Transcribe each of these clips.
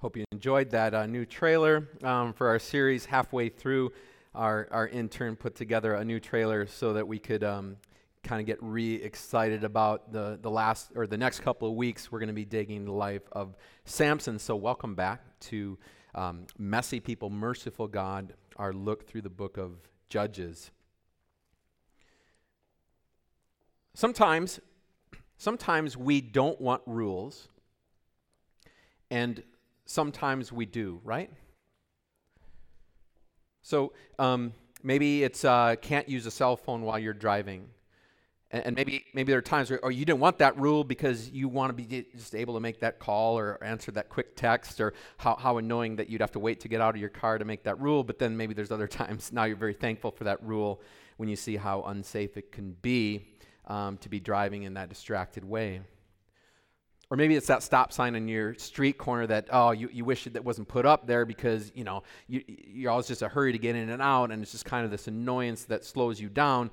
Hope you enjoyed that uh, new trailer um, for our series. Halfway through, our, our intern put together a new trailer so that we could um, kind of get re excited about the, the last or the next couple of weeks. We're going to be digging the life of Samson. So, welcome back to um, Messy People, Merciful God, our look through the book of Judges. Sometimes, sometimes we don't want rules. And sometimes we do, right? So um, maybe it's uh, can't use a cell phone while you're driving. And, and, maybe, maybe there are times where oh, you didn't want that rule because you want to be just able to make that call or answer that quick text, or how, how annoying that you'd have to wait to get out of your car to make that rule. But then maybe there's other times now you're very thankful for that rule when you see how unsafe it can be um, to be driving in that distracted way. Or maybe it's that stop sign on your street corner that, oh, you, you wish that wasn't put up there because, you know, you, you're always just a hurry to get in and out, and it's just kind of this annoyance that slows you down.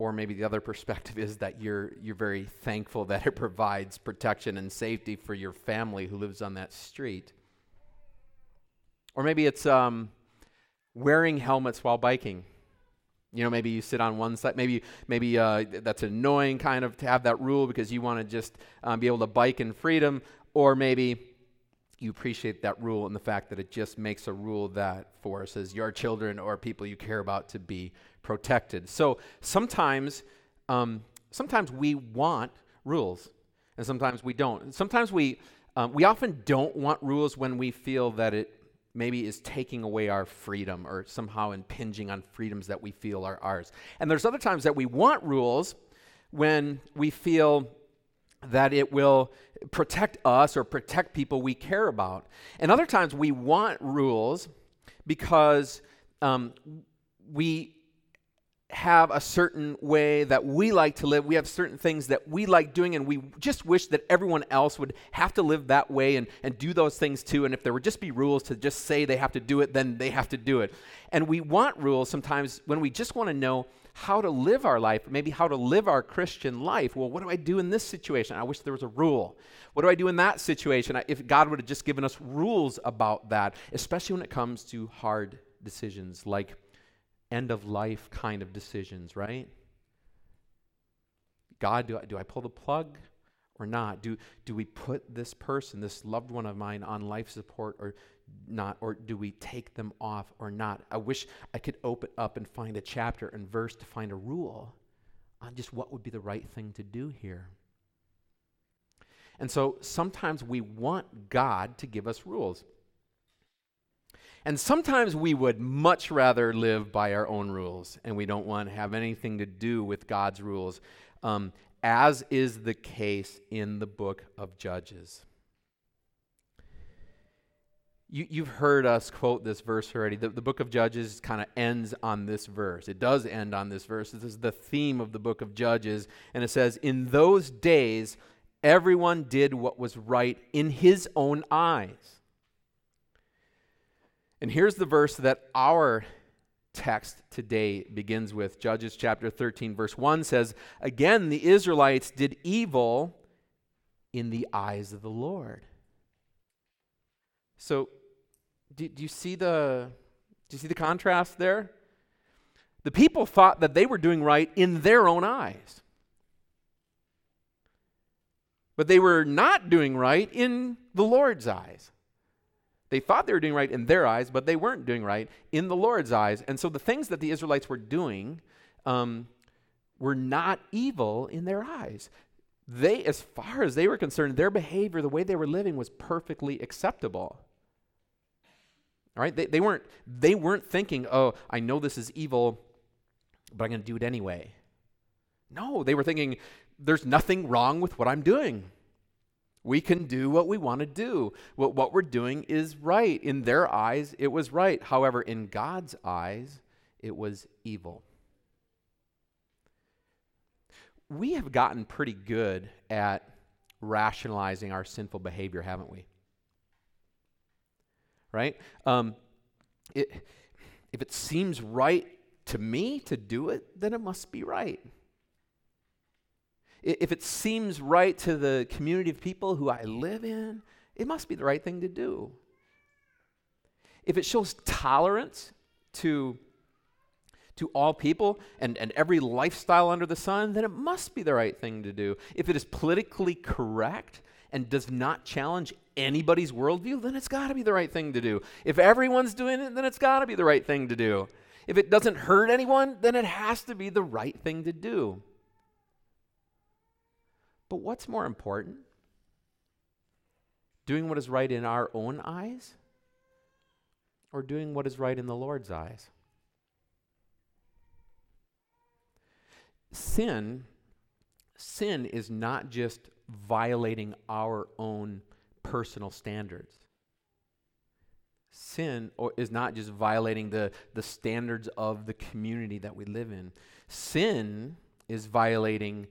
Or maybe the other perspective is that you're, you're very thankful that it provides protection and safety for your family who lives on that street. Or maybe it's um, wearing helmets while biking. You know, maybe you sit on one side. Maybe, maybe uh, that's annoying, kind of, to have that rule because you want to just um, be able to bike in freedom. Or maybe you appreciate that rule and the fact that it just makes a rule that forces your children or people you care about to be protected. So sometimes, um, sometimes we want rules, and sometimes we don't. Sometimes we, um, we often don't want rules when we feel that it maybe is taking away our freedom or somehow impinging on freedoms that we feel are ours. And there's other times that we want rules when we feel that it will protect us or protect people we care about. And other times we want rules because um, we have a certain way that we like to live. We have certain things that we like doing, and we just wish that everyone else would have to live that way and, and do those things too. And if there would just be rules to just say they have to do it, then they have to do it. And we want rules sometimes when we just want to know how to live our life, maybe how to live our Christian life. Well, what do I do in this situation? I wish there was a rule. What do I do in that situation? If God would have just given us rules about that, especially when it comes to hard decisions like end of life kind of decisions, right? God, do I, do I pull the plug or not? Do, do we put this person, this loved one of mine, on life support or not? Or do we take them off or not? I wish I could open up and find a chapter and verse to find a rule on just what would be the right thing to do here. And so sometimes we want God to give us rules. And sometimes we would much rather live by our own rules, and we don't want to have anything to do with God's rules, um, as is the case in the book of Judges. You, have heard us quote this verse already. The, the book of Judges kind of ends on this verse. It does end on this verse. This is the theme of the book of Judges. And it says, In those days, everyone did what was right in his own eyes. And here's the verse that our text today begins with. Judges chapter 13, verse 1 says, Again, the Israelites did evil in the eyes of the Lord. So, do, do, you see the do you see the contrast there? The people thought that they were doing right in their own eyes. But they were not doing right in the Lord's eyes. They thought they were doing right in their eyes, but they weren't doing right in the Lord's eyes. And so the things that the Israelites were doing um, were not evil in their eyes. They, as far as they were concerned, their behavior, the way they were living, was perfectly acceptable. All right? They, they, weren't, they weren't thinking, oh, I know this is evil, but I'm going to do it anyway. No, they were thinking, there's nothing wrong with what I'm doing. We can do what we want to do. What, what we're doing is right. In their eyes, it was right. However, in God's eyes, it was evil. We have gotten pretty good at rationalizing our sinful behavior, haven't we? Right? Um, it, if it seems right to me to do it, then it must be right if it seems right to the community of people who I live in, it must be the right thing to do. If it shows tolerance to, to all people and, and every lifestyle under the sun, then it must be the right thing to do. If it is politically correct and does not challenge anybody's worldview, then it's got to be the right thing to do. If everyone's doing it, then it's got to be the right thing to do. If it doesn't hurt anyone, then it has to be the right thing to do. But what's more important? Doing what is right in our own eyes or doing what is right in the Lord's eyes? Sin sin is not just violating our own personal standards. Sin is not just violating the, the standards of the community that we live in. Sin is violating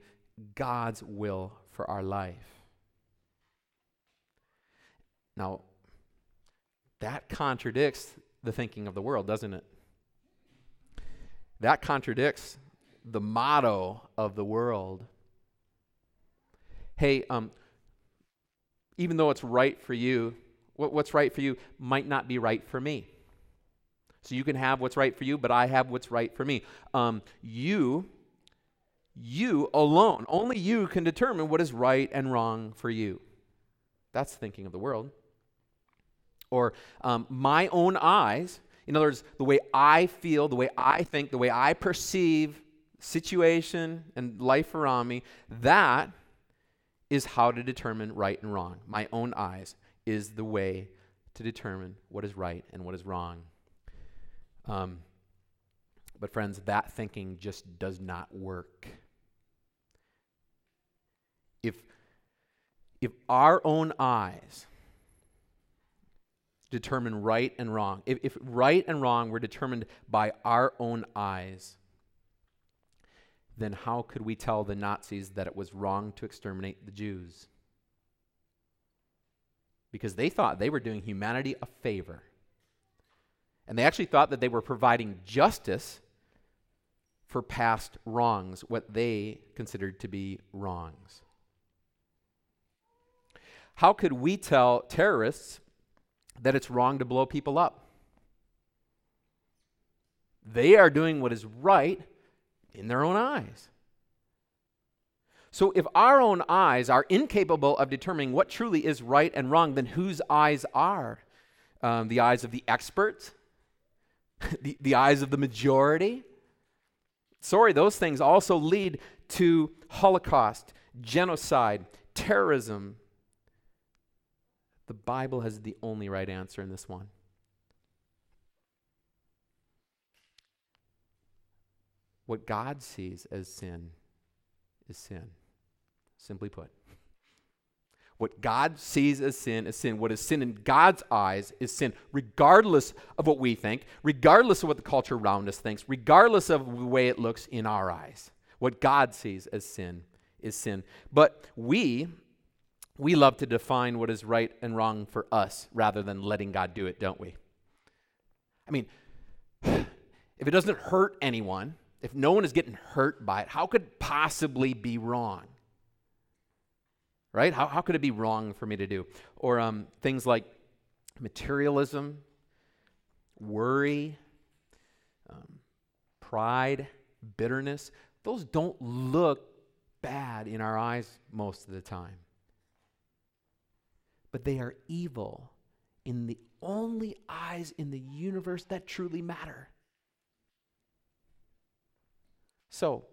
God's will for our life. Now, that contradicts the thinking of the world, doesn't it? That contradicts the motto of the world. Hey, um, even though it's right for you, what, what's right for you might not be right for me. So you can have what's right for you, but I have what's right for me. Um, you, you alone, only you can determine what is right and wrong for you. That's thinking of the world. Or um, my own eyes, in other words, the way I feel, the way I think, the way I perceive situation and life around me, that is how to determine right and wrong. My own eyes is the way to determine what is right and what is wrong. Um, but, friends, that thinking just does not work. If, if our own eyes determine right and wrong, if, if right and wrong were determined by our own eyes, then how could we tell the Nazis that it was wrong to exterminate the Jews? Because they thought they were doing humanity a favor. And they actually thought that they were providing justice for past wrongs, what they considered to be wrongs. How could we tell terrorists that it's wrong to blow people up? They are doing what is right in their own eyes. So, if our own eyes are incapable of determining what truly is right and wrong, then whose eyes are? Um, the eyes of the experts? the, the eyes of the majority? Sorry, those things also lead to Holocaust, genocide, terrorism. The Bible has the only right answer in this one. What God sees as sin is sin, simply put. What God sees as sin is sin. What is sin in God's eyes is sin, regardless of what we think, regardless of what the culture around us thinks, regardless of the way it looks in our eyes. What God sees as sin is sin. But we, we love to define what is right and wrong for us rather than letting God do it, don't we? I mean, if it doesn't hurt anyone, if no one is getting hurt by it, how could it possibly be wrong? Right? How, how could it be wrong for me to do? Or um, things like materialism, worry, um, pride, bitterness, those don't look bad in our eyes most of the time. But they are evil in the only eyes in the universe that truly matter. So,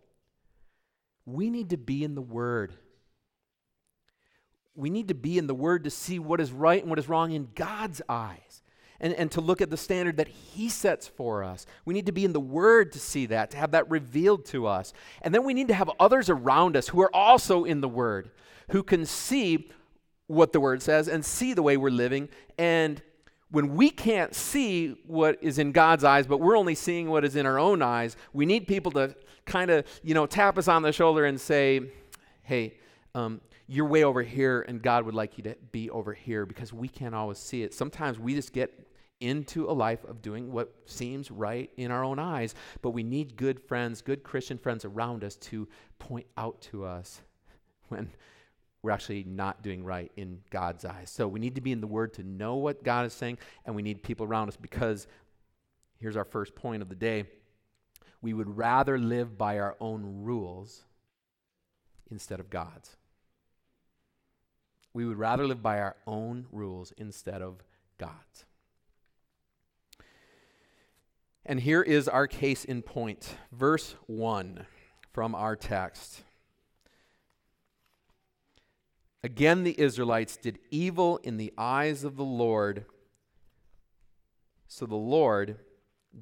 we need to be in the Word. We need to be in the Word to see what is right and what is wrong in God's eyes. And, and to look at the standard that He sets for us. We need to be in the Word to see that, to have that revealed to us. And then we need to have others around us who are also in the Word, who can see what the Word says and see the way we're living and when we can't see what is in God's eyes, but we're only seeing what is in our own eyes, we need people to kind of, you know, tap us on the shoulder and say, hey, um, you're way over here, and God would like you to be over here because we can't always see it. Sometimes we just get into a life of doing what seems right in our own eyes, but we need good friends, good Christian friends around us to point out to us when we're actually not doing right in God's eyes. So we need to be in the Word to know what God is saying, and we need people around us because here's our first point of the day we would rather live by our own rules instead of God's. We would rather live by our own rules instead of God's. And here is our case in point. Verse 1 from our text. Again, the Israelites did evil in the eyes of the Lord. So the Lord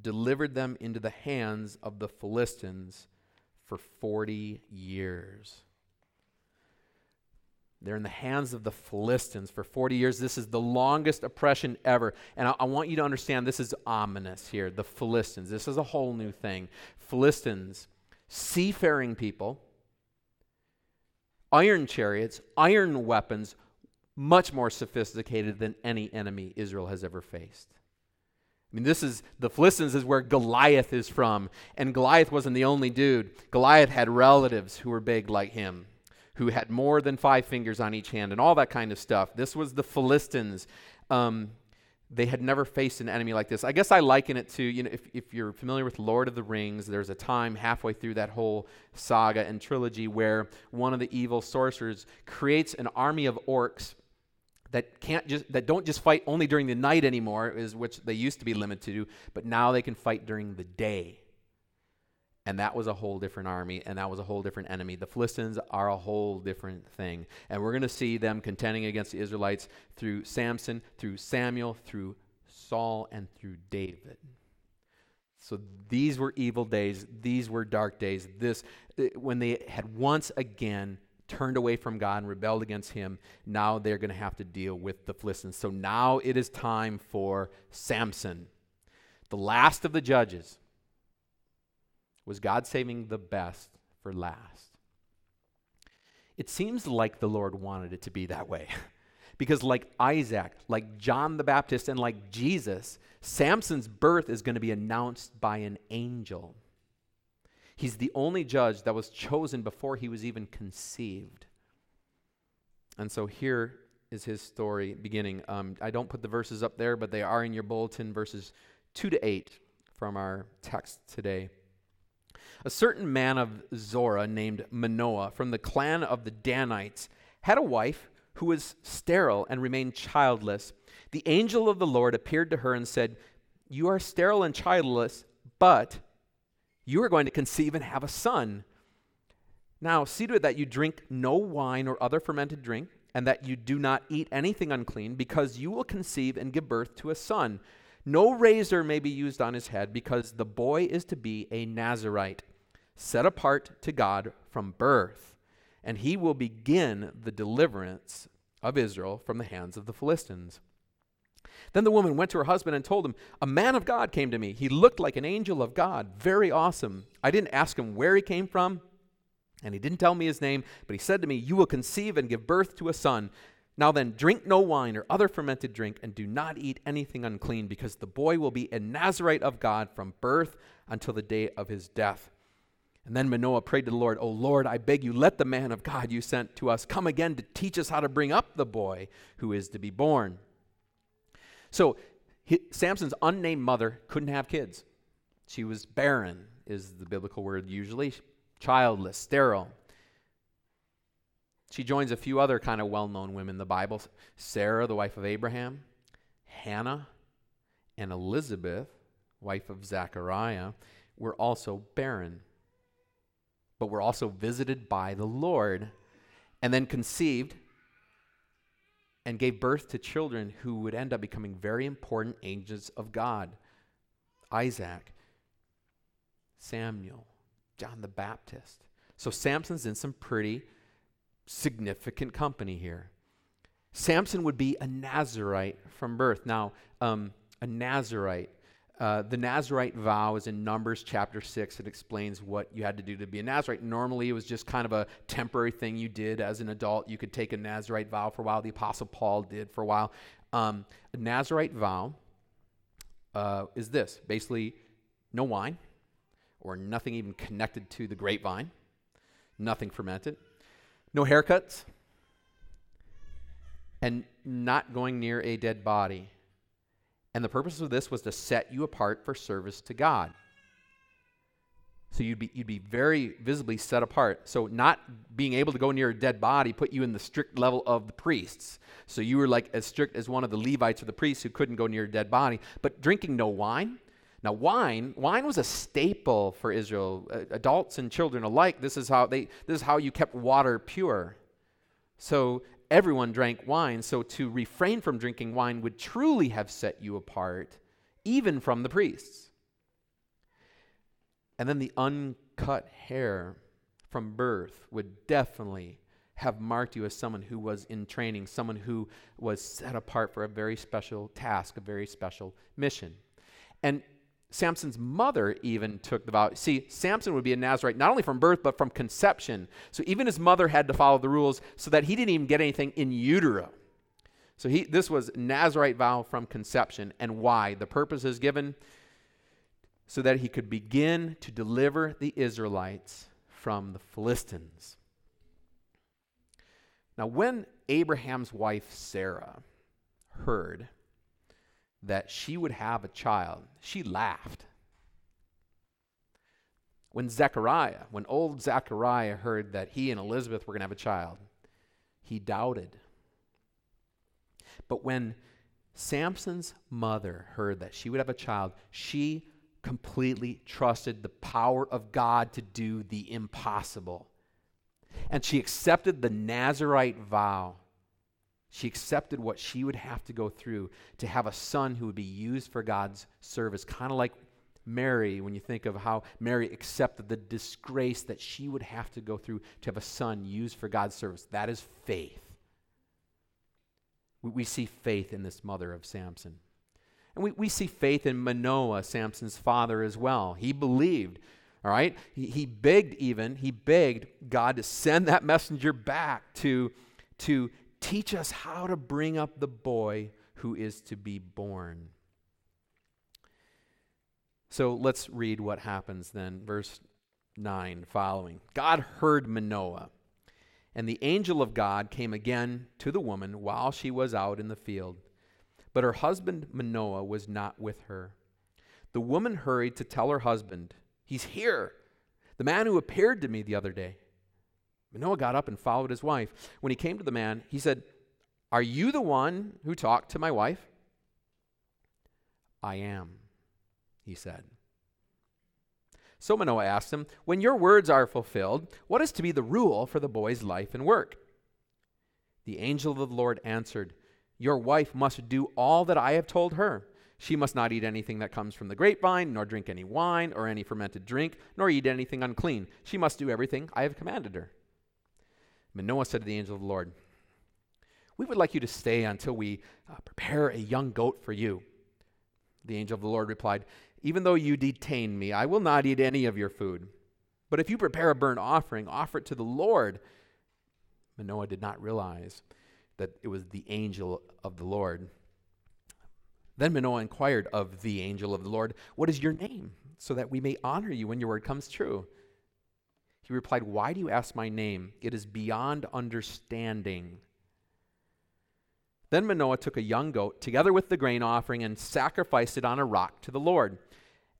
delivered them into the hands of the Philistines for 40 years. They're in the hands of the Philistines for 40 years. This is the longest oppression ever. And I, I, want you to understand this is ominous here. The Philistines. This is a whole new thing. Philistines, seafaring people, iron chariots, iron weapons, much more sophisticated than any enemy Israel has ever faced. I mean, this is the Philistines is where Goliath is from. And Goliath wasn't the only dude. Goliath had relatives who were big like him, who had more than five fingers on each hand, and all that kind of stuff. This was the Philistines. Um, they had never faced an enemy like this. I guess I liken it to, you know, if, if you're familiar with Lord of the Rings, there's a time halfway through that whole saga and trilogy where one of the evil sorcerers creates an army of orcs that can't just that don't just fight only during the night anymore, is which they used to be limited to, but now they can fight during the day. And that was a whole different army, and that was a whole different enemy. The Philistines are a whole different thing. And we're going to see them contending against the Israelites through Samson, through Samuel, through Saul, and through David. So these were evil days. These were dark days. This, uh, when they had once again turned away from God and rebelled against Him, now they're going to have to deal with the Philistines. So now it is time for Samson, the last of the judges was God saving the best for last? It seems like the Lord wanted it to be that way. because, like Isaac, like John the Baptist, and like Jesus, Samson's birth is going to be announced by an angel. He's the only judge that was chosen before he was even conceived. And so here is his story beginning. Um, I don't put the verses up there, but they are in your bulletin, verses 2 to 8 from our text today. A certain man of Zorah named Manoah from the clan of the Danites had a wife who was sterile and remained childless. The angel of the Lord appeared to her and said, You are sterile and childless, but you are going to conceive and have a son. Now, see to it that you drink no wine or other fermented drink, and that you do not eat anything unclean, because you will conceive and give birth to a son. No razor may be used on his head, because the boy is to be a Nazarite set apart to God from birth, and he will begin the deliverance of Israel from the hands of the Philistines. Then the woman went to her husband and told him, A man of God came to me. He looked like an angel of God, very awesome. I didn't ask him where he came from, and he didn't tell me his name, but he said to me, You will conceive and give birth to a son. Now then, drink no wine or other fermented drink, and do not eat anything unclean, because the boy will be a Nazarite of God from birth until the day of his death. And then Manoah prayed to the Lord, O Lord, I beg you, let the man of God you sent to us come again to teach us how to bring up the boy who is to be born. So he, Samson's unnamed mother couldn't have kids. She was barren, is the biblical word usually, childless, sterile. She joins a few other kind of well known women in the Bible Sarah, the wife of Abraham, Hannah, and Elizabeth, wife of Zechariah, were also barren but were also visited by the Lord, and then conceived and gave birth to children who would end up becoming very important angels of God Isaac, Samuel, John the Baptist. So Samson's in some pretty significant company here. Samson would be a Nazarite from birth. Now, um, a Nazarite uh, the Nazarite vow is in Numbers chapter 6. It explains what you had to do to be a Nazarite. Normally, it was just kind of a temporary thing you did as an adult. You could take a Nazarite vow for a while. The Apostle Paul did for a while. Um, a Nazarite vow uh, is this basically, no wine or nothing even connected to the grapevine, nothing fermented, no haircuts, and not going near a dead body. And the purpose of this was to set you apart for service to God. So you'd be, you'd be very visibly set apart. So, not being able to go near a dead body put you in the strict level of the priests. So, you were like as strict as one of the Levites or the priests who couldn't go near a dead body. But drinking no wine. Now, wine, wine was a staple for Israel, adults and children alike. This is how they, this is how you kept water pure. So everyone drank wine. So to refrain from drinking wine would truly have set you apart, even from the priests. And then the uncut hair from birth would definitely have marked you as someone who was in training, someone who was set apart for a very special task, a very special mission. And Samson's mother even took the vow. See, Samson would be a Nazarite not only from birth, but from conception. So even his mother had to follow the rules so that he didn't even get anything in utero. So he, this was Nazarite vow from conception. And why? The purpose is given so that he could begin to deliver the Israelites from the Philistines. Now, when Abraham's wife Sarah heard that she would have a child, she laughed. When Zechariah, when old Zechariah heard that he and Elizabeth were going to have a child, he doubted. But when Samson's mother heard that she would have a child, she completely trusted the power of God to do the impossible. And she accepted the Nazarite vow. She accepted what she would have to go through to have a son who would be used for God's service, kind of like Mary, when you think of how Mary accepted the disgrace that she would have to go through to have a son used for God's service. That is faith. We, we see faith in this mother of Samson. And we, we see faith in Manoah, Samson's father, as well. He believed, all right? He, he begged, even, he begged God to send that messenger back to, to teach us how to bring up the boy who is to be born. So let's read what happens then. Verse 9 following. God heard Manoah, and the angel of God came again to the woman while she was out in the field. But her husband Manoah was not with her. The woman hurried to tell her husband, He's here, the man who appeared to me the other day. Manoah got up and followed his wife. When he came to the man, he said, Are you the one who talked to my wife? I am, he said. So Manoah asked him, When your words are fulfilled, what is to be the rule for the boy's life and work? The angel of the Lord answered, your wife must do all that I have told her. She must not eat anything that comes from the grapevine, nor drink any wine or any fermented drink, nor eat anything unclean. She must do everything I have commanded her. Manoah said to the angel of the Lord, We would like you to stay until we uh, prepare a young goat for you. The angel of the Lord replied, Even though you detain me, I will not eat any of your food. But if you prepare a burnt offering, offer it to the Lord. Manoah did not realize that it was the angel of the Lord. Then Manoah inquired of the angel of the Lord, What is your name? So that we may honor you when your word comes true. He replied, Why do you ask my name? It is beyond understanding. Then Manoah took a young goat, together with the grain offering, and sacrificed it on a rock to the Lord.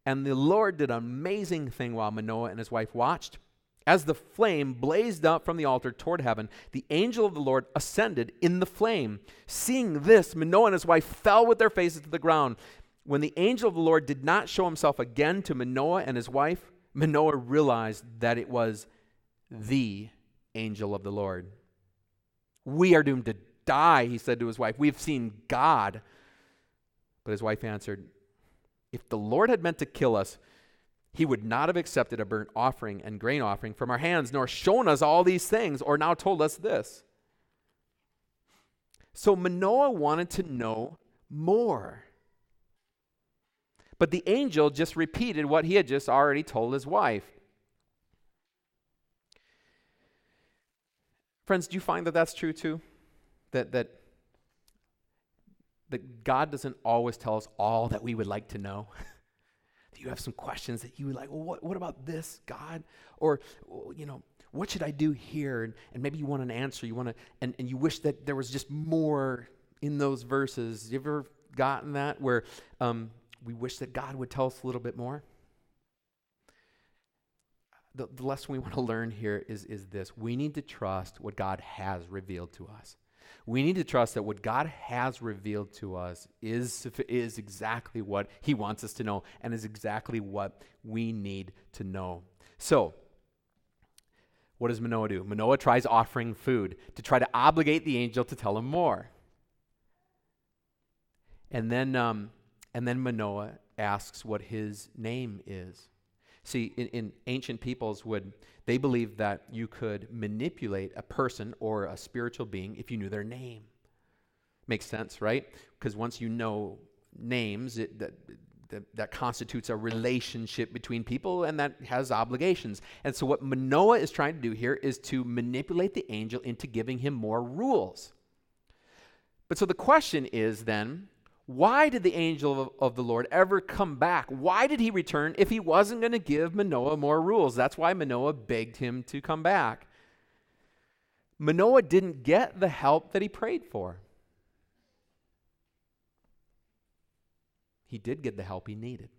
And the Lord did an amazing thing while Manoah and his wife watched. As the flame blazed up from the altar toward heaven, the angel of the Lord ascended in the flame. Seeing this, Manoah and his wife fell with their faces to the ground. When the angel of the Lord did not show himself again to Manoah and his wife, Manoah realized that it was the angel of the Lord. We are doomed to die, he said to his wife. We've seen God. But his wife answered, If the Lord had meant to kill us, he would not have accepted a burnt offering and grain offering from our hands, nor shown us all these things, or now told us this. So Manoah wanted to know more. But the angel just repeated what he had just already told his wife. Friends, do you find that that's true too? That, that, that God doesn't always tell us all that we would like to know? you have some questions that you would like, well, what, what about this, God? Or, you know, What should I do here? And, and maybe you want an answer. You want to, and, and you wish that there was just more in those verses. You ever gotten that where um, we wish that God would tell us a little bit more? The, the lesson we want to learn here is, is this we need to trust what God has revealed to us. We need to trust that what God has revealed to us is, is exactly what He wants us to know and is exactly what we need to know. So, what does Manoah do? Manoah tries offering food to try to obligate the angel to tell him more. And then, um, and then Manoah asks what his name is. See, in, in, ancient peoples would they believed that you could manipulate a person or a spiritual being if you knew their name. Makes sense, right? Because once you know names, it, that, that, that constitutes a relationship between people and that has obligations. And so, what Manoah is trying to do here is to manipulate the angel into giving him more rules. But so the question is then, why did the angel of, of, the Lord ever come back? Why did he return if he wasn't going to give Manoah more rules? That's why Manoah begged him to come back. Manoah didn't get the help that he prayed for. He did get the help he needed.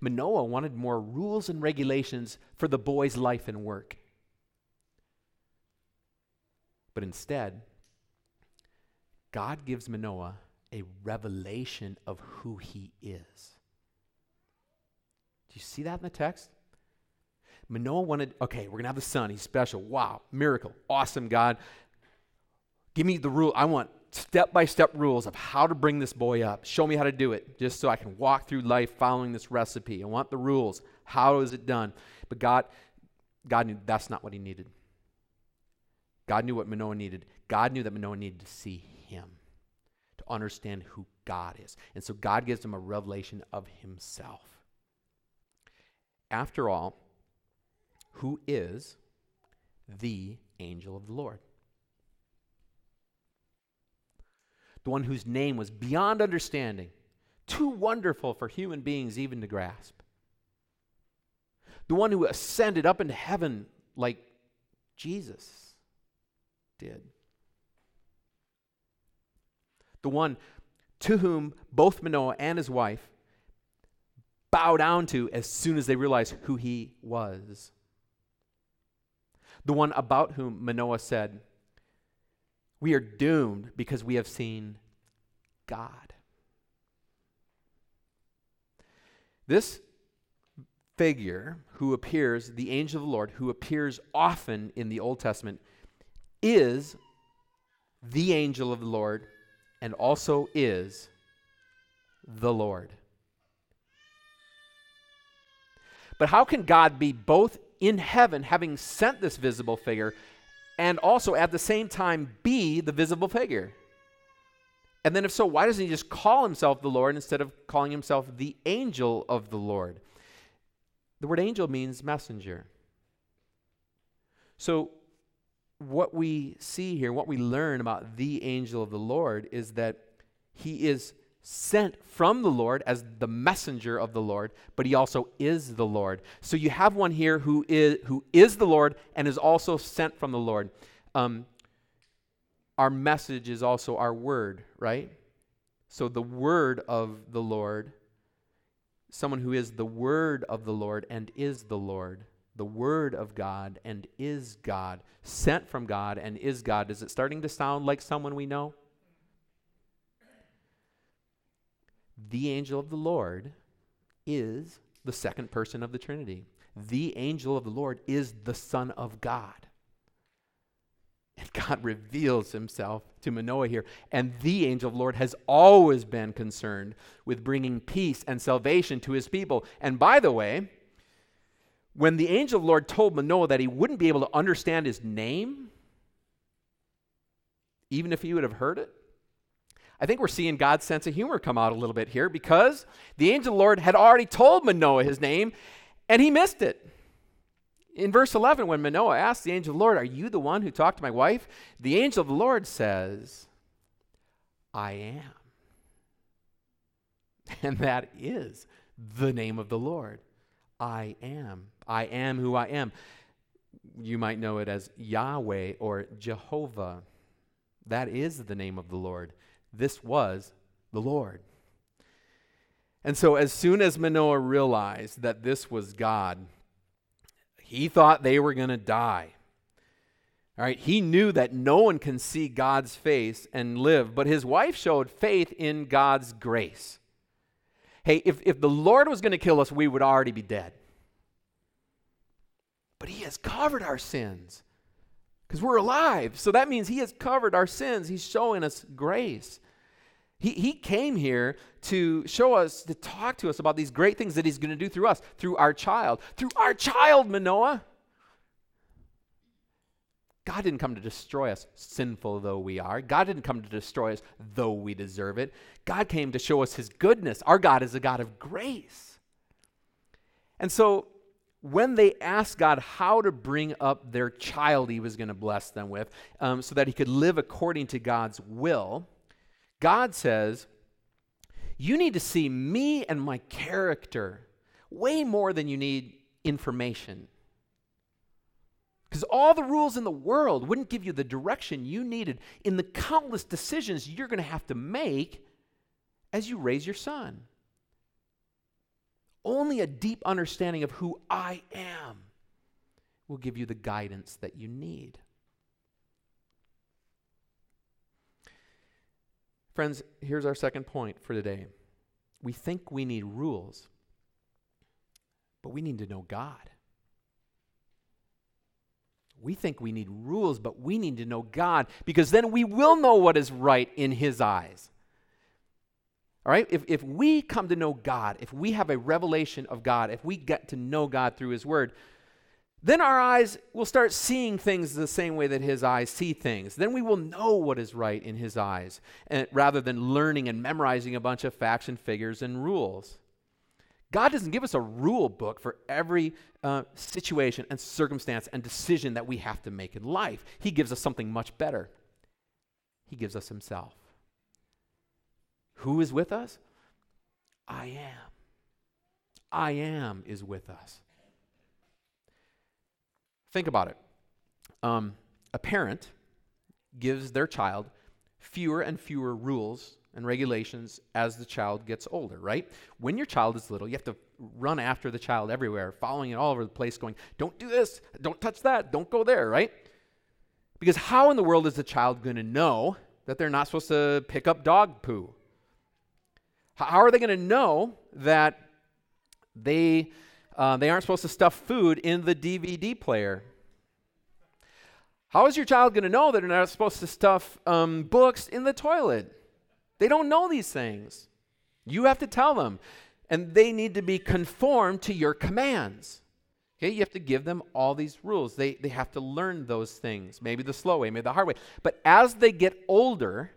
Manoah wanted more rules and regulations for the boy's life and work. But instead, God gives Manoah a revelation of who he is. Do you see that in the text? Manoah wanted, okay, we're going to have the son. He's special. Wow, miracle. Awesome, God. Give me the rule. I want step by step rules of how to bring this boy up. Show me how to do it, just so I can walk through life following this recipe. I want the rules. How is it done? But God, God knew that's not what he needed. God knew what Manoah needed. God knew that Manoah needed to see him, to understand who God is. And so God gives him a revelation of himself. After all, who is the angel of the Lord? the one whose name was beyond understanding, too wonderful for human beings even to grasp. The one who ascended up into heaven like Jesus did. The one to whom both Manoah and his wife bow down to as soon as they realize who he was. The one about whom Manoah said, we are doomed because we have seen God. This figure who appears, the angel of the Lord, who appears often in the Old Testament, is the angel of the Lord and also is the Lord. But how can God be both in heaven, having sent this visible figure, and also at the same time be the visible figure? And then, if so, why doesn't he just call himself the Lord instead of calling himself the angel of the Lord? The word angel means messenger. So, what we see here, what we learn about the angel of the Lord is that he is sent from the Lord as the messenger of the Lord, but he also is the Lord. So you have one here who is, who is the Lord and is also sent from the Lord. Um, our message is also our word, right? So the word of the Lord, someone who is the word of the Lord and is the Lord, the word of God and is God, sent from God and is God. Is it starting to sound like someone we know? the angel of the Lord is the second person of the Trinity. The angel of the Lord is the Son of God. And God reveals himself to Manoah here. And the angel of the Lord has always been concerned with bringing peace and salvation to his people. And by the way, when the angel of the Lord told Manoah that he wouldn't be able to understand his name, even if he would have heard it, I think we're seeing God's sense of humor come out a little bit here because the angel of the Lord had already told Manoah his name and he missed it. In verse 11, when Manoah asked the angel of the Lord, Are you the one who talked to my wife? The angel of the Lord says, I am. And that is the name of the Lord. I am. I am who I am. You might know it as Yahweh or Jehovah. That is the name of the Lord. This was the Lord. And so, as soon as Manoah realized that this was God, he thought they were going to die. All right, he knew that no one can see God's face and live, but his wife showed faith in God's grace. Hey, if, if the Lord was going to kill us, we would already be dead. But he has covered our sins because we're alive. So that means he has covered our sins. He's showing us grace. He, he came here to show us, to talk to us about these great things that he's going to do through us, through our child, through our child, Manoah. God didn't come to destroy us, sinful though we are. God didn't come to destroy us, though we deserve it. God came to show us his goodness. Our God is a God of grace. And so, when they asked God how to bring up their child he was going to bless them with, um, so that he could live according to God's will, God says, You need to see me and my character way more than you need information. Because all the rules in the world wouldn't give you the direction you needed in the countless decisions you're going to have to make as you raise your son. Only a deep understanding of who I am will give you the guidance that you need. Friends, here's our second point for today. We think we need rules, but we need to know God. We think we need rules, but we need to know God because then we will know what is right in His eyes. All right? If, if we come to know God, if we have a revelation of God, if we get to know God through His Word, then our eyes will start seeing things the same way that His eyes see things. Then we will know what is right in His eyes, and, rather than learning and memorizing a bunch of facts and figures and rules. God doesn't give us a rule book for every uh, situation and circumstance and decision that we have to make in life. He gives us something much better. He gives us Himself. Who is with us? I am. I am is with us. Think about it. Um, a parent gives their child fewer and fewer rules and regulations as the child gets older, right? When your child is little, you have to run after the child everywhere, following it all over the place, going, don't do this, don't touch that, don't go there, right? Because how in the world is the child going to know that they're not supposed to pick up dog poo? How are they going to know that they, uh, they aren't supposed to stuff food in the DVD player? How is your child going to know that they're not supposed to stuff um, books in the toilet? They don't know these things. You have to tell them. And they need to be conformed to your commands. Okay, you have to give them all these rules. They, they have to learn those things, maybe the slow way, maybe the hard way. But as they get older,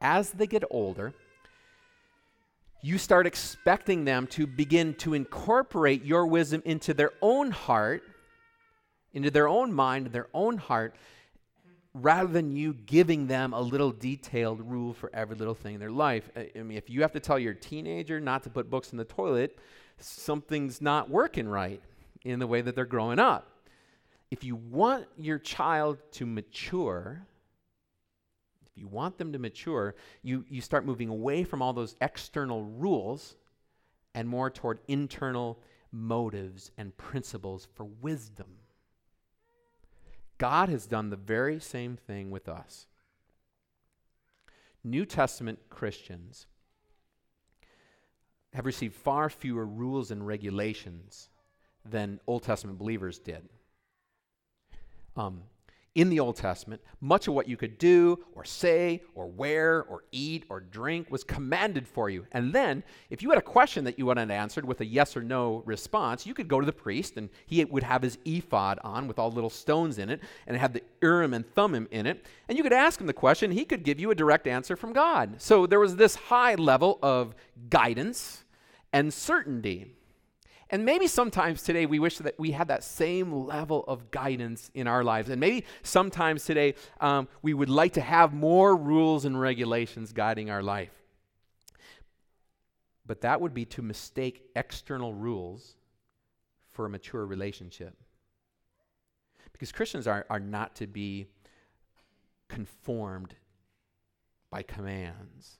as they get older, you start expecting them to begin to incorporate your wisdom into their own heart, into their own mind, their own heart, rather than you giving them a little detailed rule for every little thing in their life. I mean, if you have to tell your teenager not to put books in the toilet, something's not working right in the way that they're growing up. If you want your child to mature, if you want them to mature, you, you start moving away from all those external rules and more toward internal motives and principles for wisdom. God has done the very same thing with us. New Testament Christians have received far fewer rules and regulations than Old Testament believers did. Um, in the Old Testament, much of what you could do or say or wear or eat or drink was commanded for you. And then, if you had a question that you wanted answered with a yes or no response, you could go to the priest and he would have his ephod on with all little stones in it and it had the Urim and Thummim in it. And you could ask him the question, he could give you a direct answer from God. So there was this high level of guidance and certainty. And maybe sometimes today we wish that we had that same level of guidance in our lives. And maybe sometimes today um, we would like to have more rules and regulations guiding our life. But that would be to mistake external rules for a mature relationship. Because Christians are, are not to be conformed by commands,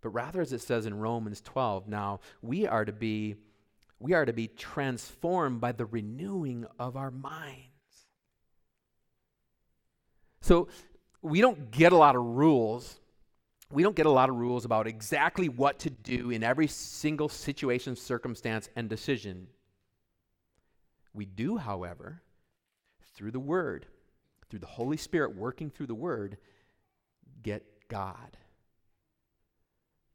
but rather, as it says in Romans 12, now we are to be we are to be transformed by the renewing of our minds. So we don't get a lot of rules. We don't get a lot of rules about exactly what to do in every single situation, circumstance, and decision. We do, however, through the Word, through the Holy Spirit working through the Word, get God.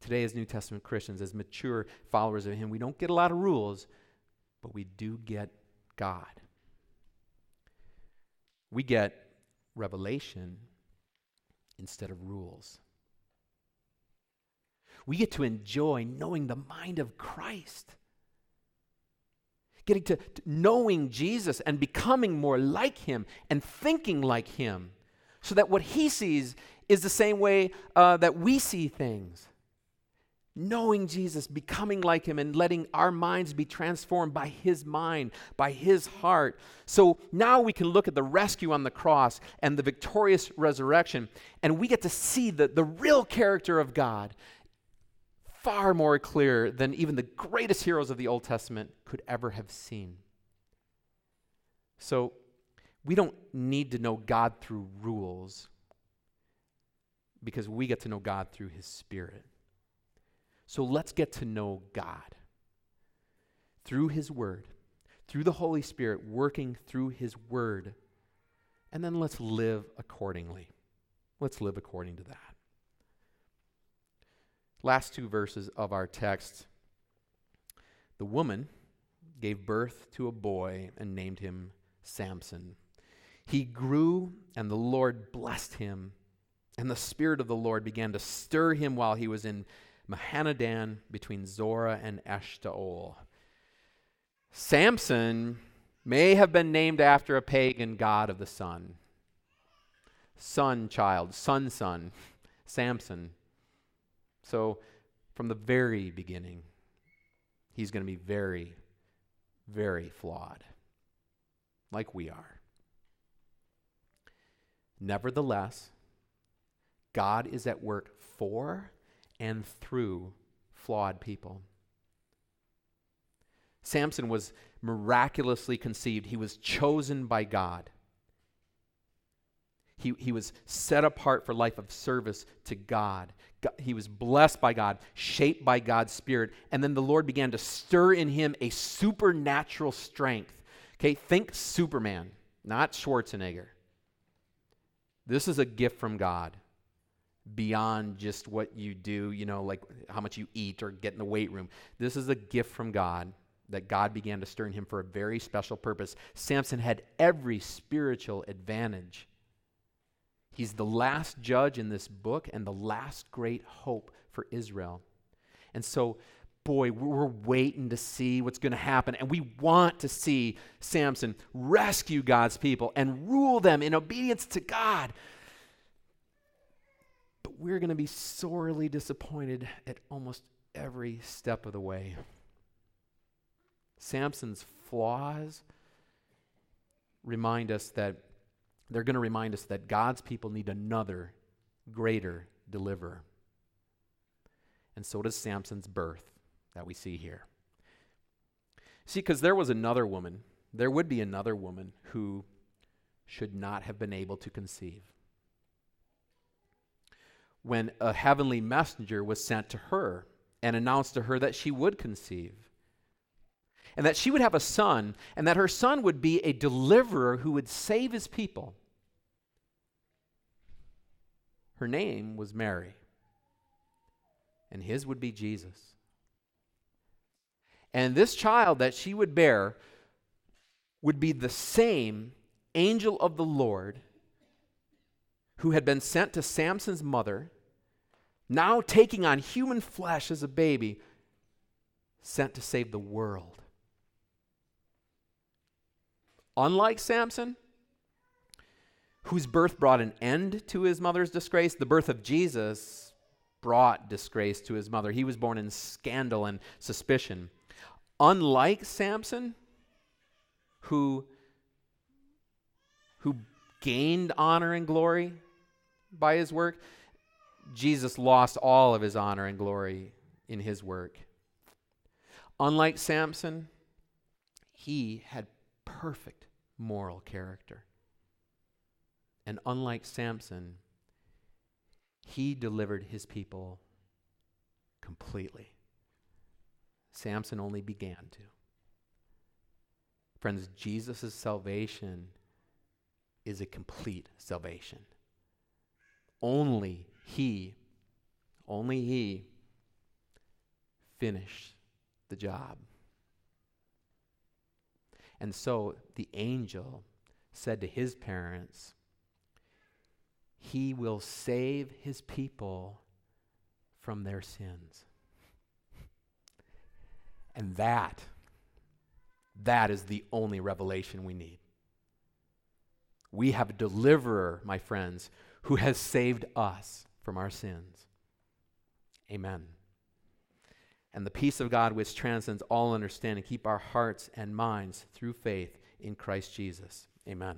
Today, as New Testament Christians, as mature followers of Him, we don't get a lot of rules, but we do get God. We get revelation instead of rules. We get to enjoy knowing the mind of Christ. Getting to, to knowing Jesus and becoming more like him and thinking like him so that what he sees is the same way uh, that we see things knowing Jesus, becoming like him, and letting our minds be transformed by his mind, by his heart. So now we can look at the rescue on the cross and the victorious resurrection, and we get to see the, the real character of God far more clear than even the greatest heroes of the Old Testament could ever have seen. So we don't need to know God through rules because we get to know God through his Spirit. So let's get to know God through His Word, through the Holy Spirit working through His Word, and then let's live accordingly. Let's live according to that. Last two verses of our text. The woman gave birth to a boy and named him Samson. He grew, and the Lord blessed him, and the Spirit of the Lord began to stir him while he was in Mahaneh-dan between Zorah and Eshtaol. Samson may have been named after a pagan god of the sun. Sun child, sun son, Samson. So from the very beginning, he's going to be very, very flawed, like we are. Nevertheless, God is at work for and through flawed people. Samson was miraculously conceived, he was chosen by God. He, he was set apart for life of service to God. God. He was blessed by God, shaped by God's Spirit, and then the Lord began to stir in him a supernatural strength. Okay, think Superman, not Schwarzenegger. This is a gift from God beyond just what you do, you know, like how much you eat or get in the weight room. This is a gift from God that God began to stir in him for a very special purpose. Samson had every spiritual advantage. He's the last judge in this book and the last great hope for Israel. And so, boy, we're waiting to see what's going to happen. And we want to see Samson rescue God's people and rule them in obedience to God we're going to be sorely disappointed at almost every step of the way. Samson's flaws remind us that they're going to remind us that God's people need another greater deliverer. And so does Samson's birth that we see here. See, because there was another woman, there would be another woman who should not have been able to conceive when a heavenly messenger was sent to her and announced to her that she would conceive and that she would have a son and that her son would be a deliverer who would save his people. Her name was Mary, and his would be Jesus. And this child that she would bear would be the same angel of the Lord who had been sent to Samson's mother, now taking on human flesh as a baby, sent to save the world. Unlike Samson, whose birth brought an end to his mother's disgrace, the birth of Jesus brought disgrace to his mother. He was born in scandal and suspicion. Unlike Samson, who who gained honor and glory by his work, Jesus lost all of his honor and glory in his work. Unlike Samson, he had perfect moral character. And unlike Samson, he delivered his people completely. Samson only began to. Friends, Jesus' salvation is a complete salvation. Only He, only He finished the job. And so the angel said to his parents, He will save His people from their sins. And that, that is the only revelation we need. We have a deliverer, my friends, who has saved us from our sins. Amen. And the peace of God, which transcends all understanding, keep our hearts and minds through faith in Christ Jesus. Amen.